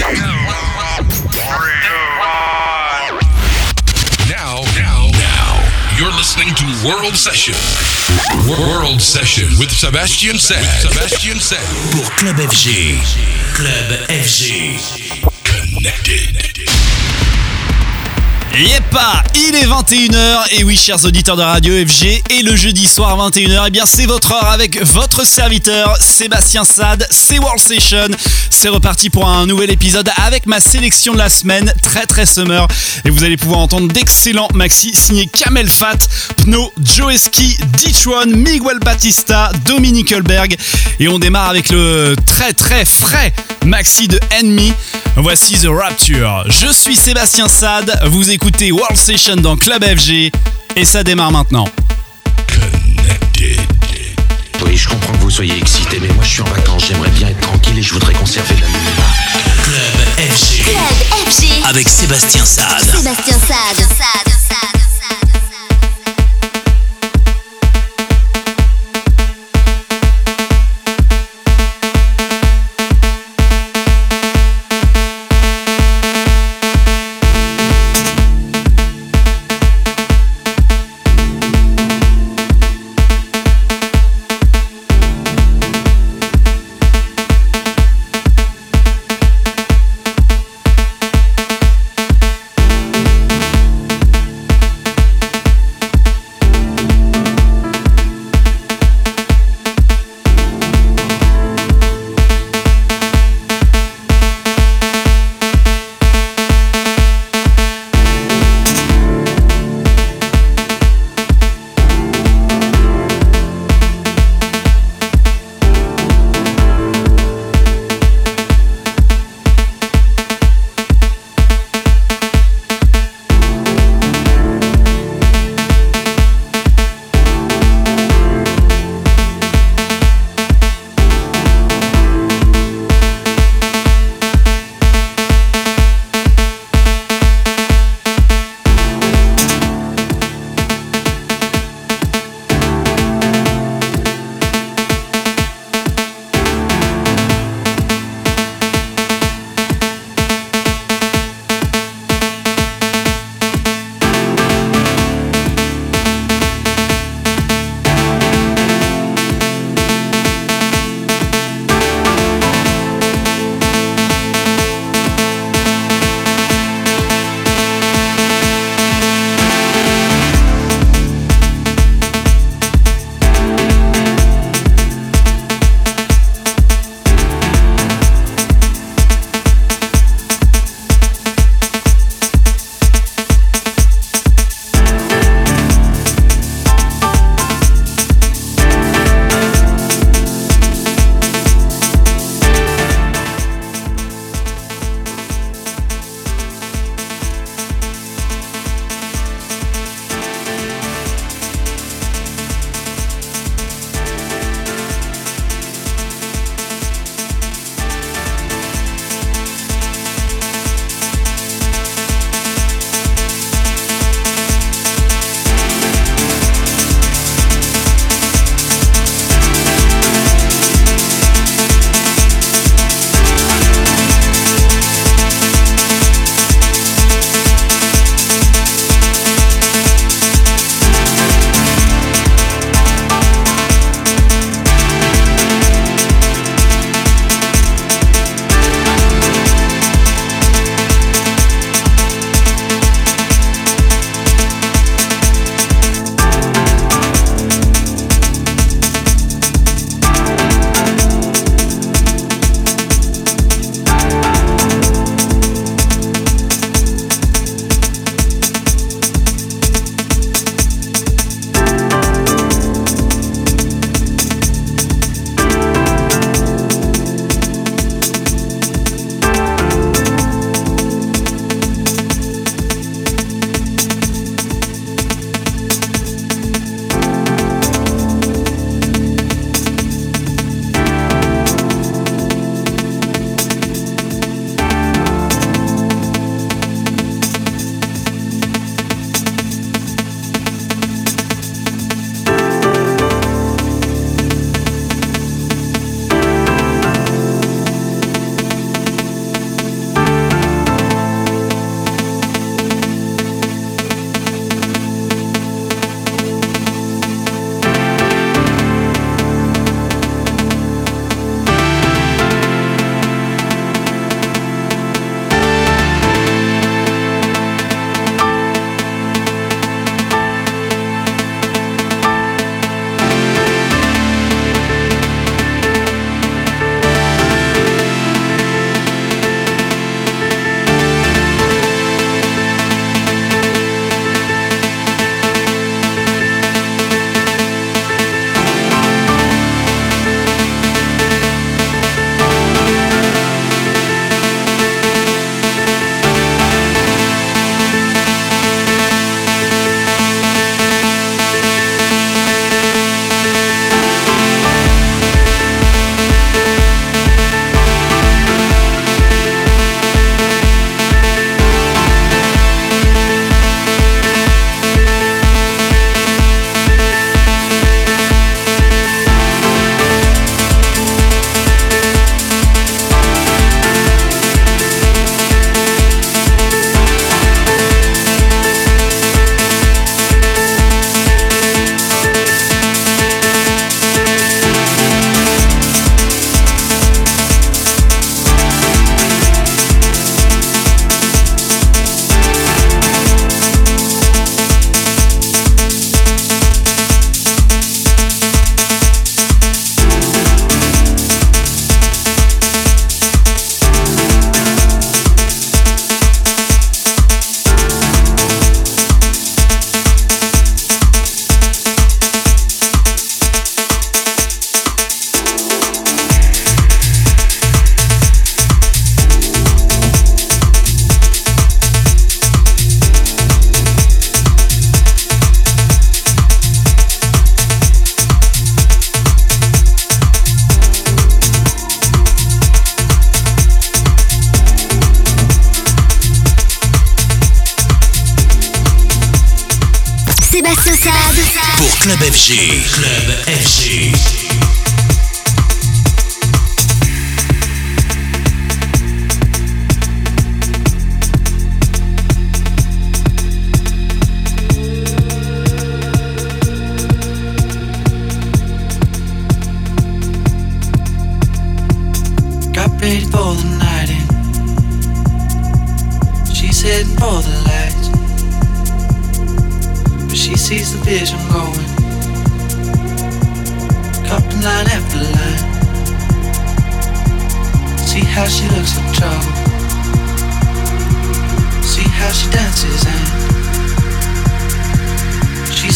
Now, now, now, you're listening to World Session. World Session with Sebastian Sad. Sebastian Sad. Pour Club FG. Club FG. Connected. Yepa, il est 21h et oui chers auditeurs de Radio FG et le jeudi soir 21h, eh bien c'est votre heure avec votre serviteur Sébastien Sade, c'est World Session. C'est reparti pour un nouvel épisode avec ma sélection de la semaine, très très summer et vous allez pouvoir entendre d'excellents maxi signés Kamel Fat, Pno, Joeski, Ditchwan, Miguel Batista, Dominique Hulberg et on démarre avec le très très frais maxi de Enemy. Voici The Rapture. Je suis Sébastien Sade, vous écoutez World Session dans Club FG et ça démarre maintenant. Connected. Oui, je comprends que vous soyez excité, mais moi je suis en vacances, j'aimerais bien être tranquille et je voudrais conserver la nuit. Club FG. Club FG. Avec Sébastien Sade. Sébastien Sade. Club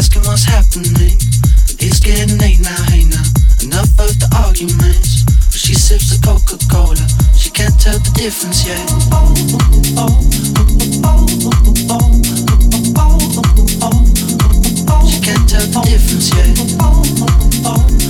asking what's happening. It's getting late now, hey now. Enough of the arguments. But she sips the Coca Cola. She can't tell the difference yet. She can't tell the difference yet.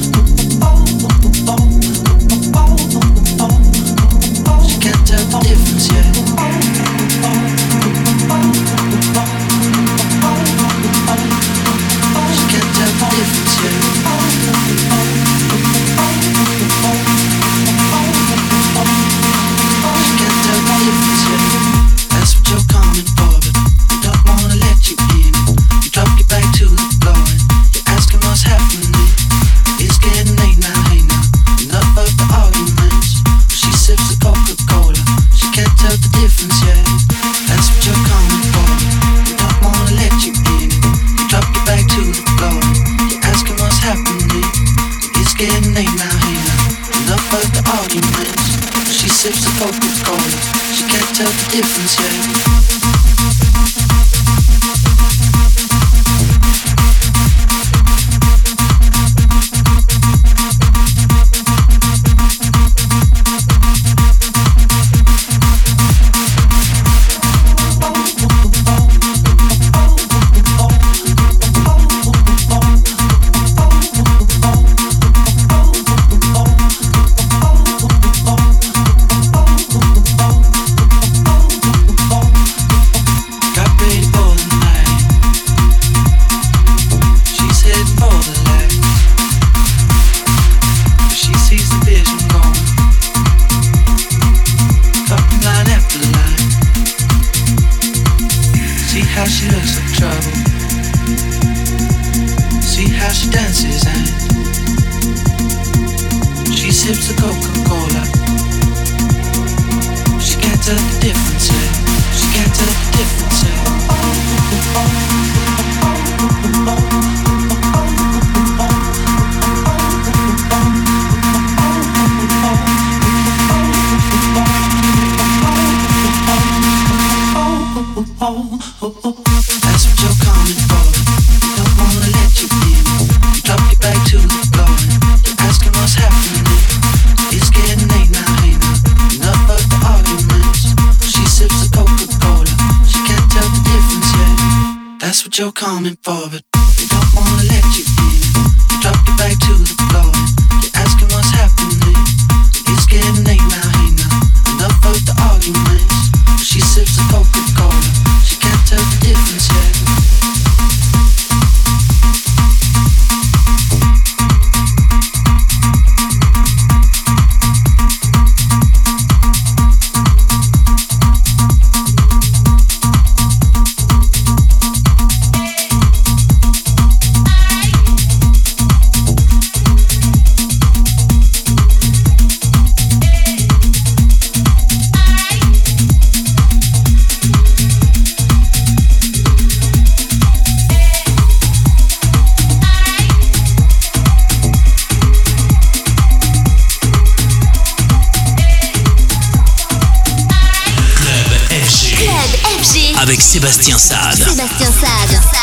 What you're coming for, but they don't wanna let you in. You drop your back to the floor Sébastien Sade. Sébastien Sade.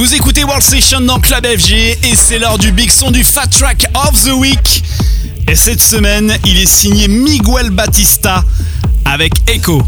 Vous écoutez World Session dans Club FG et c'est l'heure du big son du Fat Track of the Week. Et cette semaine, il est signé Miguel Batista avec Echo.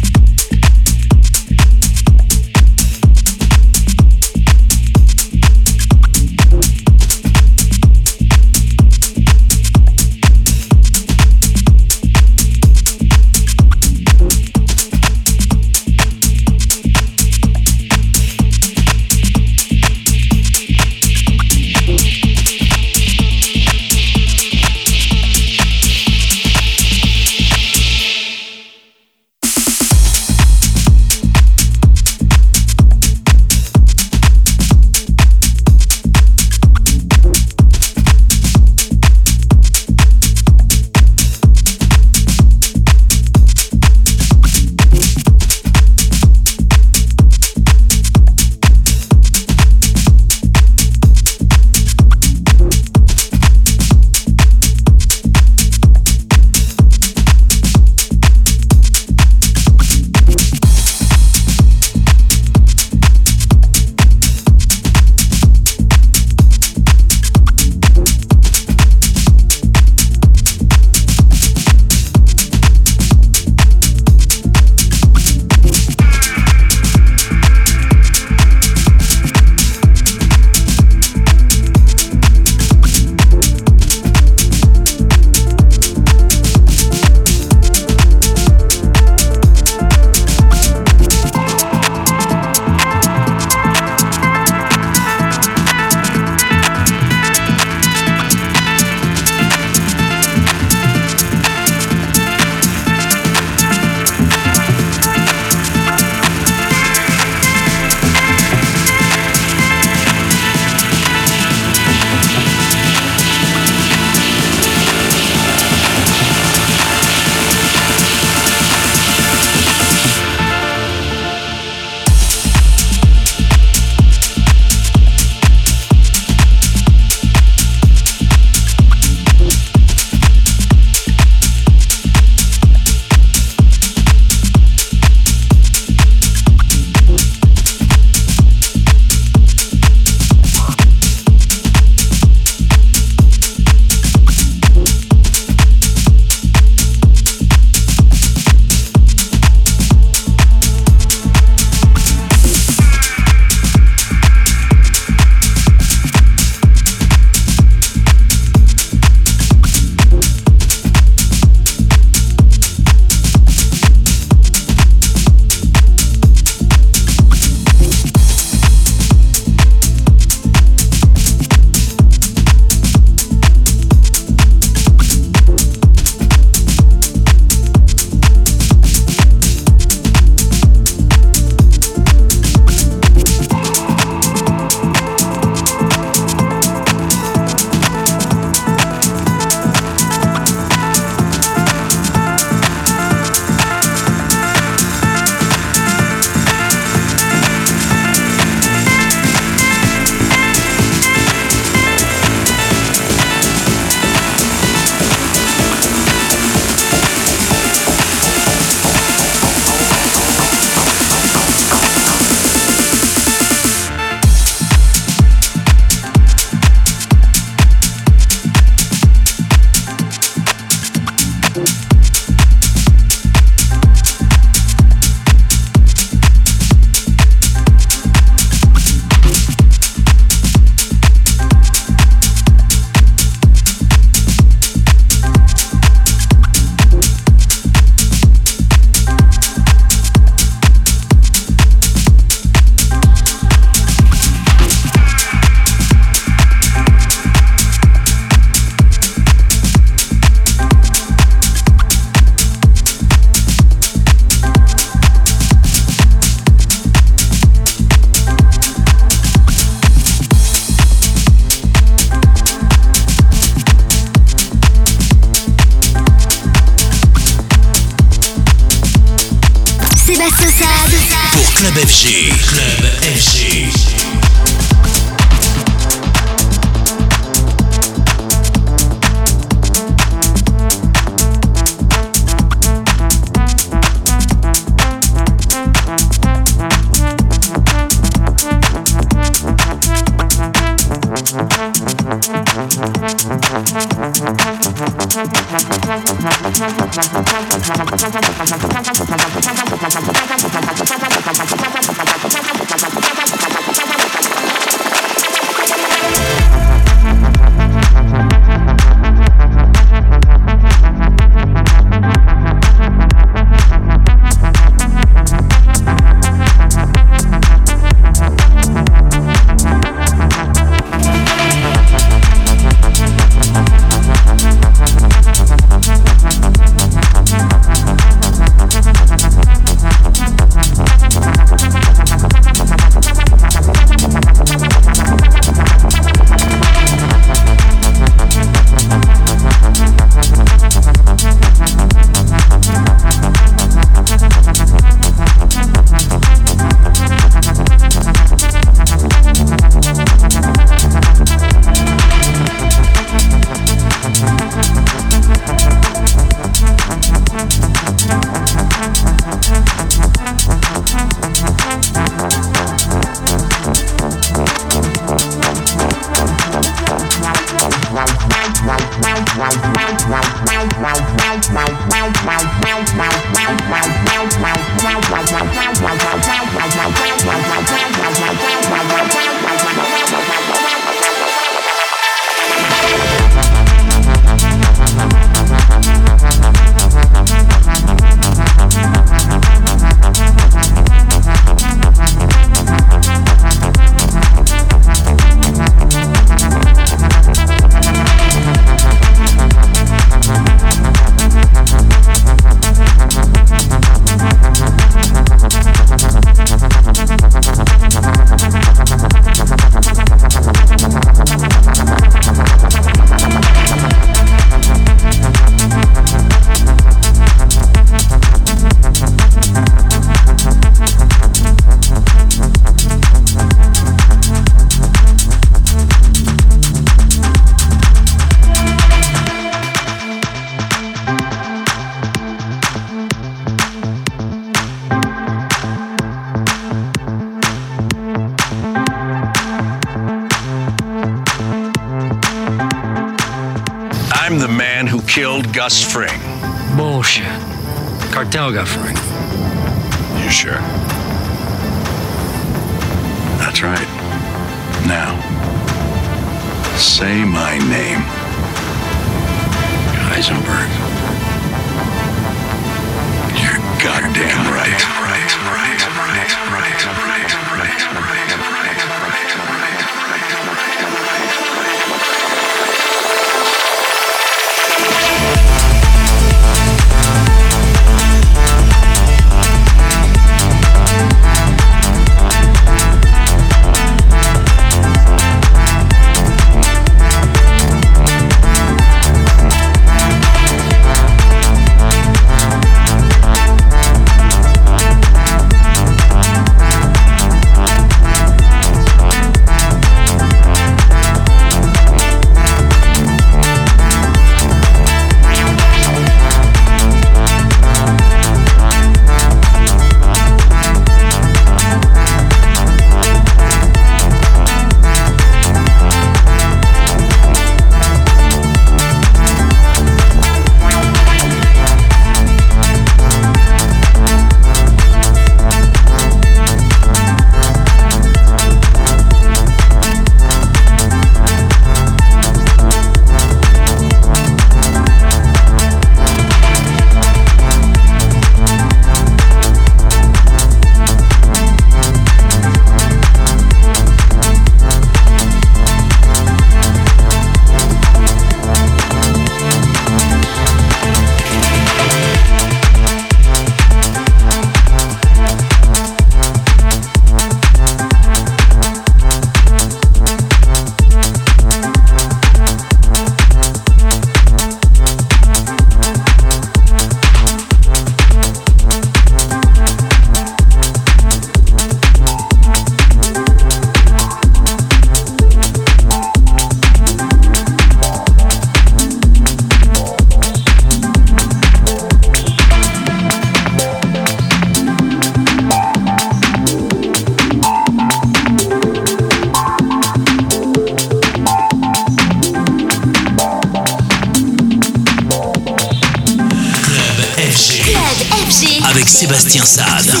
Sébastien Sade.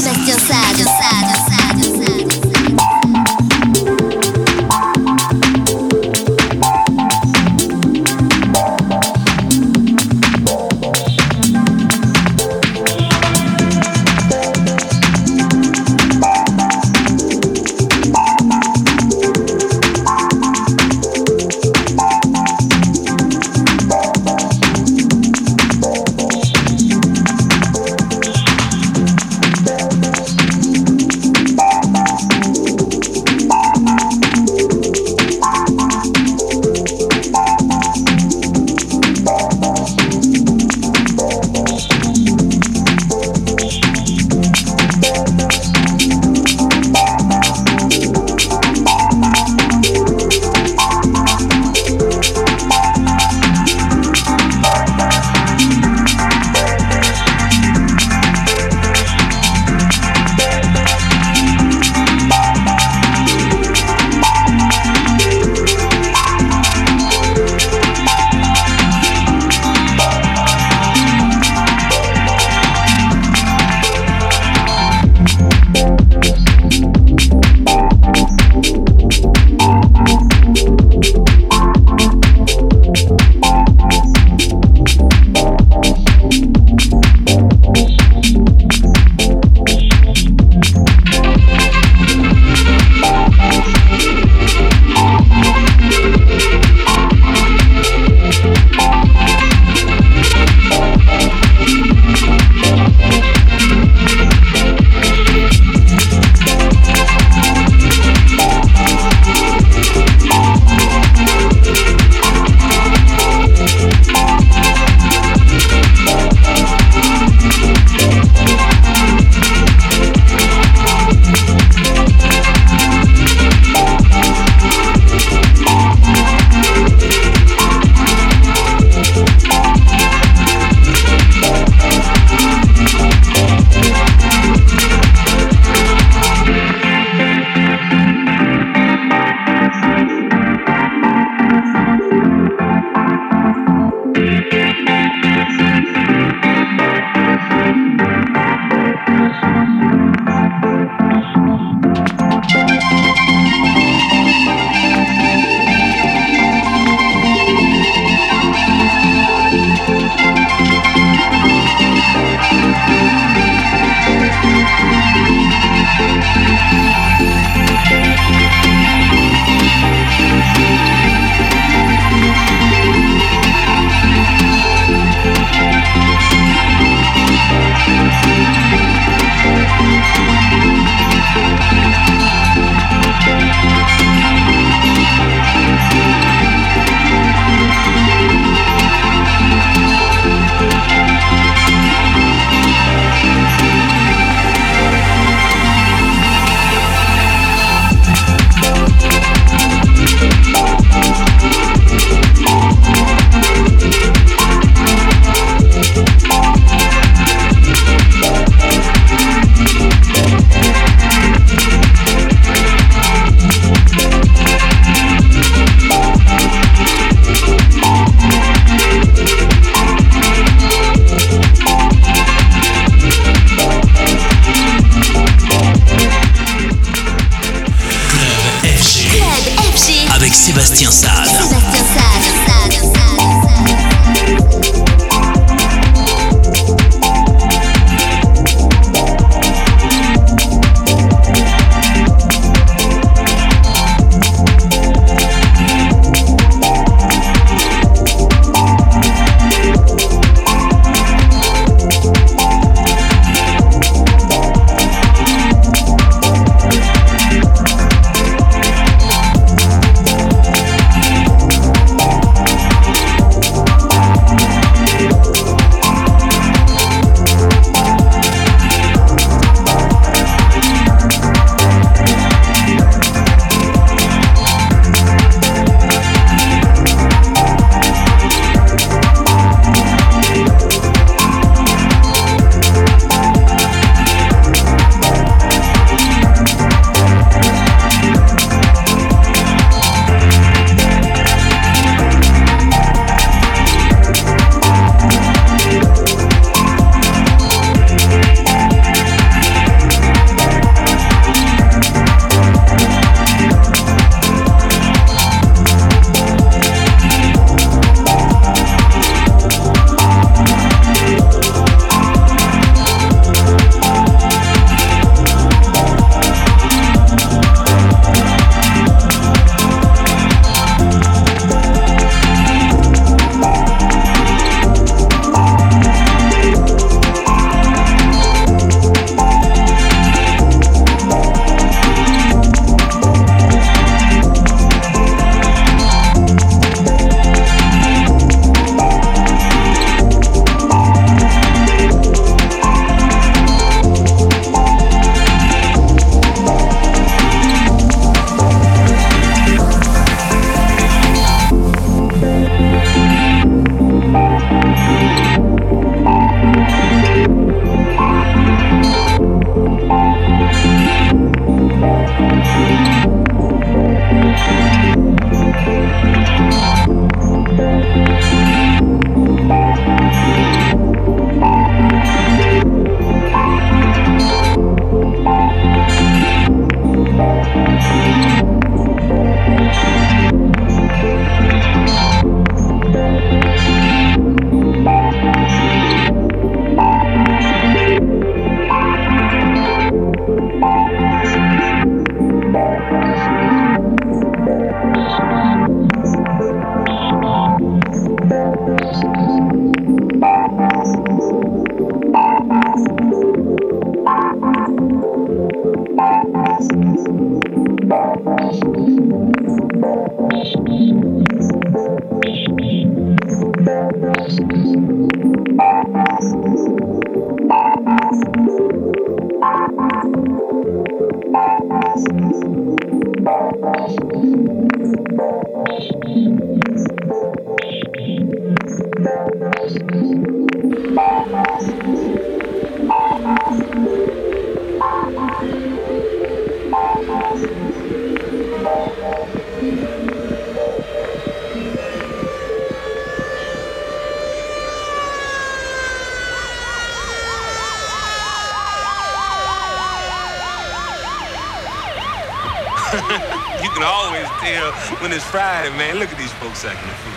Tell when it's Friday, man. Look at these folks acting a fool.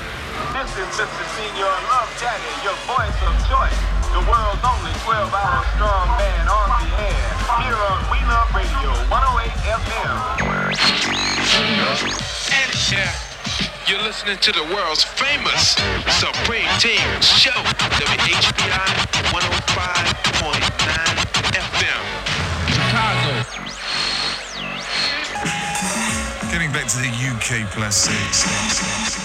This is Mr. Senior Love Daddy, your voice of choice. The world's only 12-hour strong man on the air. Here on We Love Radio, 108 FM. And yeah, you're listening to the world's famous Supreme Team Show, WHBI 105.9 FM. Chicago. To the UK plus six.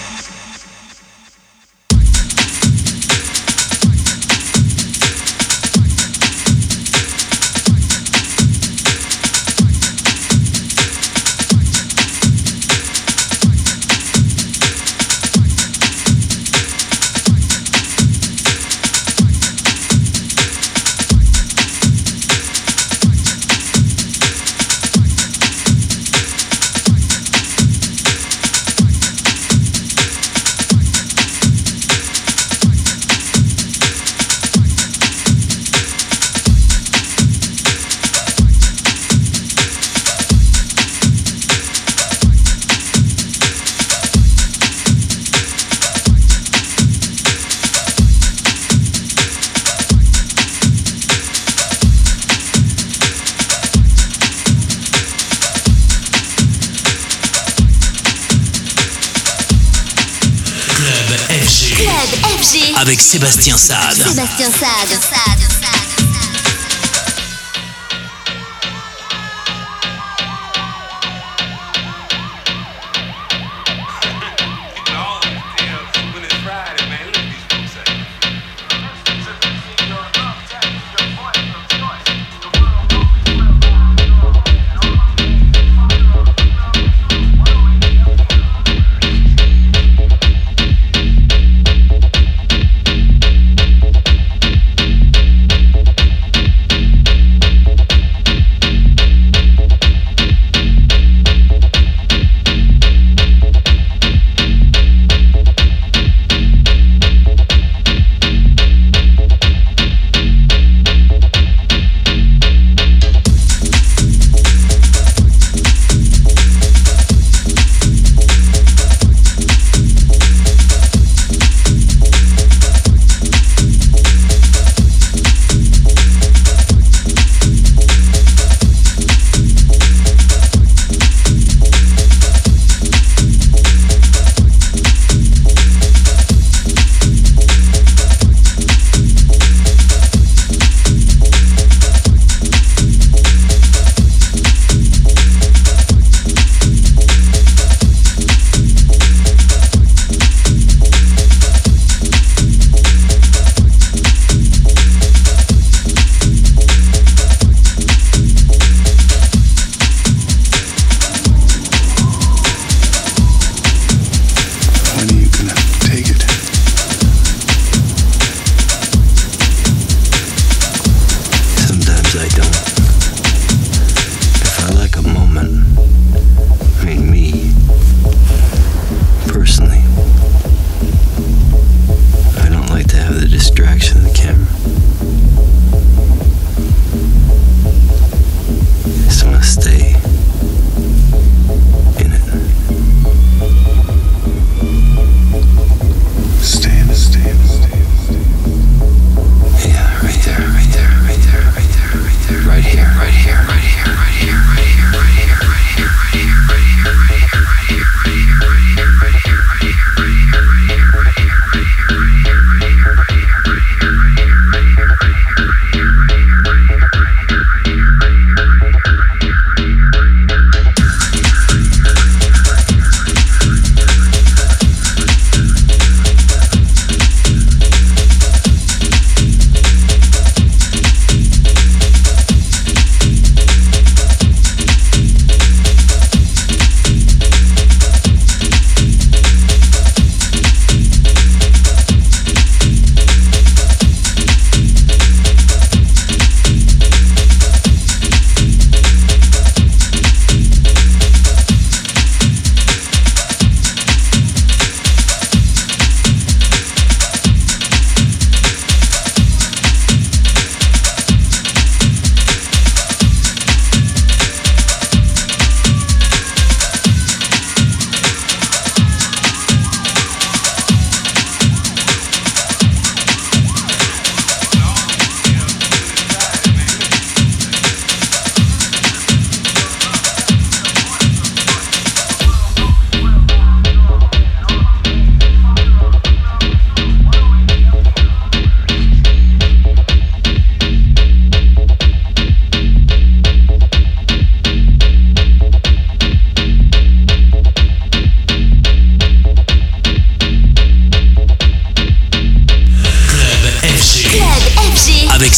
FG. Club FG. Avec Sébastien Sade. Sébastien Sade.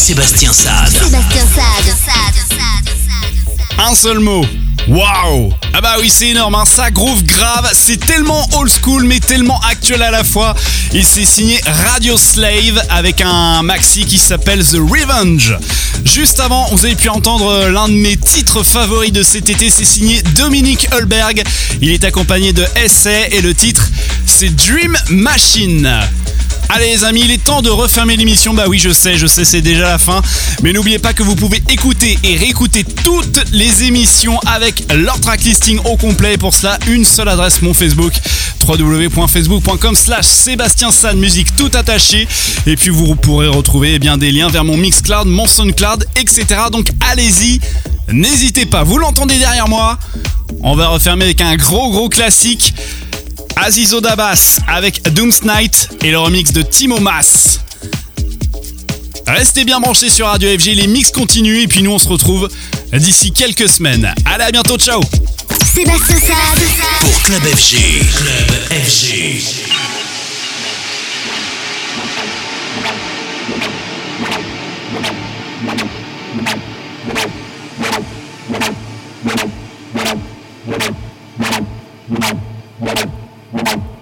Sébastien Sade. Sébastien Sade. Un seul mot. Waouh Ah bah oui c'est énorme, hein. ça groove grave, c'est tellement old school mais tellement actuel à la fois. Et c'est signé Radio Slave avec un maxi qui s'appelle The Revenge. Juste avant, vous avez pu entendre l'un de mes titres favoris de cet été, c'est signé Dominique Hulberg. Il est accompagné de Essay et le titre c'est Dream Machine. Allez les amis, il est temps de refermer l'émission. Bah oui, je sais, je sais, c'est déjà la fin. Mais n'oubliez pas que vous pouvez écouter et réécouter toutes les émissions avec leur tracklisting au complet. Pour cela, une seule adresse, mon Facebook, www.facebook.com slash Sébastien Musique tout attaché. Et puis vous pourrez retrouver eh bien, des liens vers mon Mixcloud, mon Soundcloud, etc. Donc allez-y, n'hésitez pas. Vous l'entendez derrière moi On va refermer avec un gros gros classique. Azizo Dabas avec Dooms Night et le remix de Timo Mas. Restez bien branchés sur Radio FG, les mix continuent et puis nous on se retrouve d'ici quelques semaines. Allez à bientôt, ciao Sébastien. Pour Club FG. Club FG. Wow.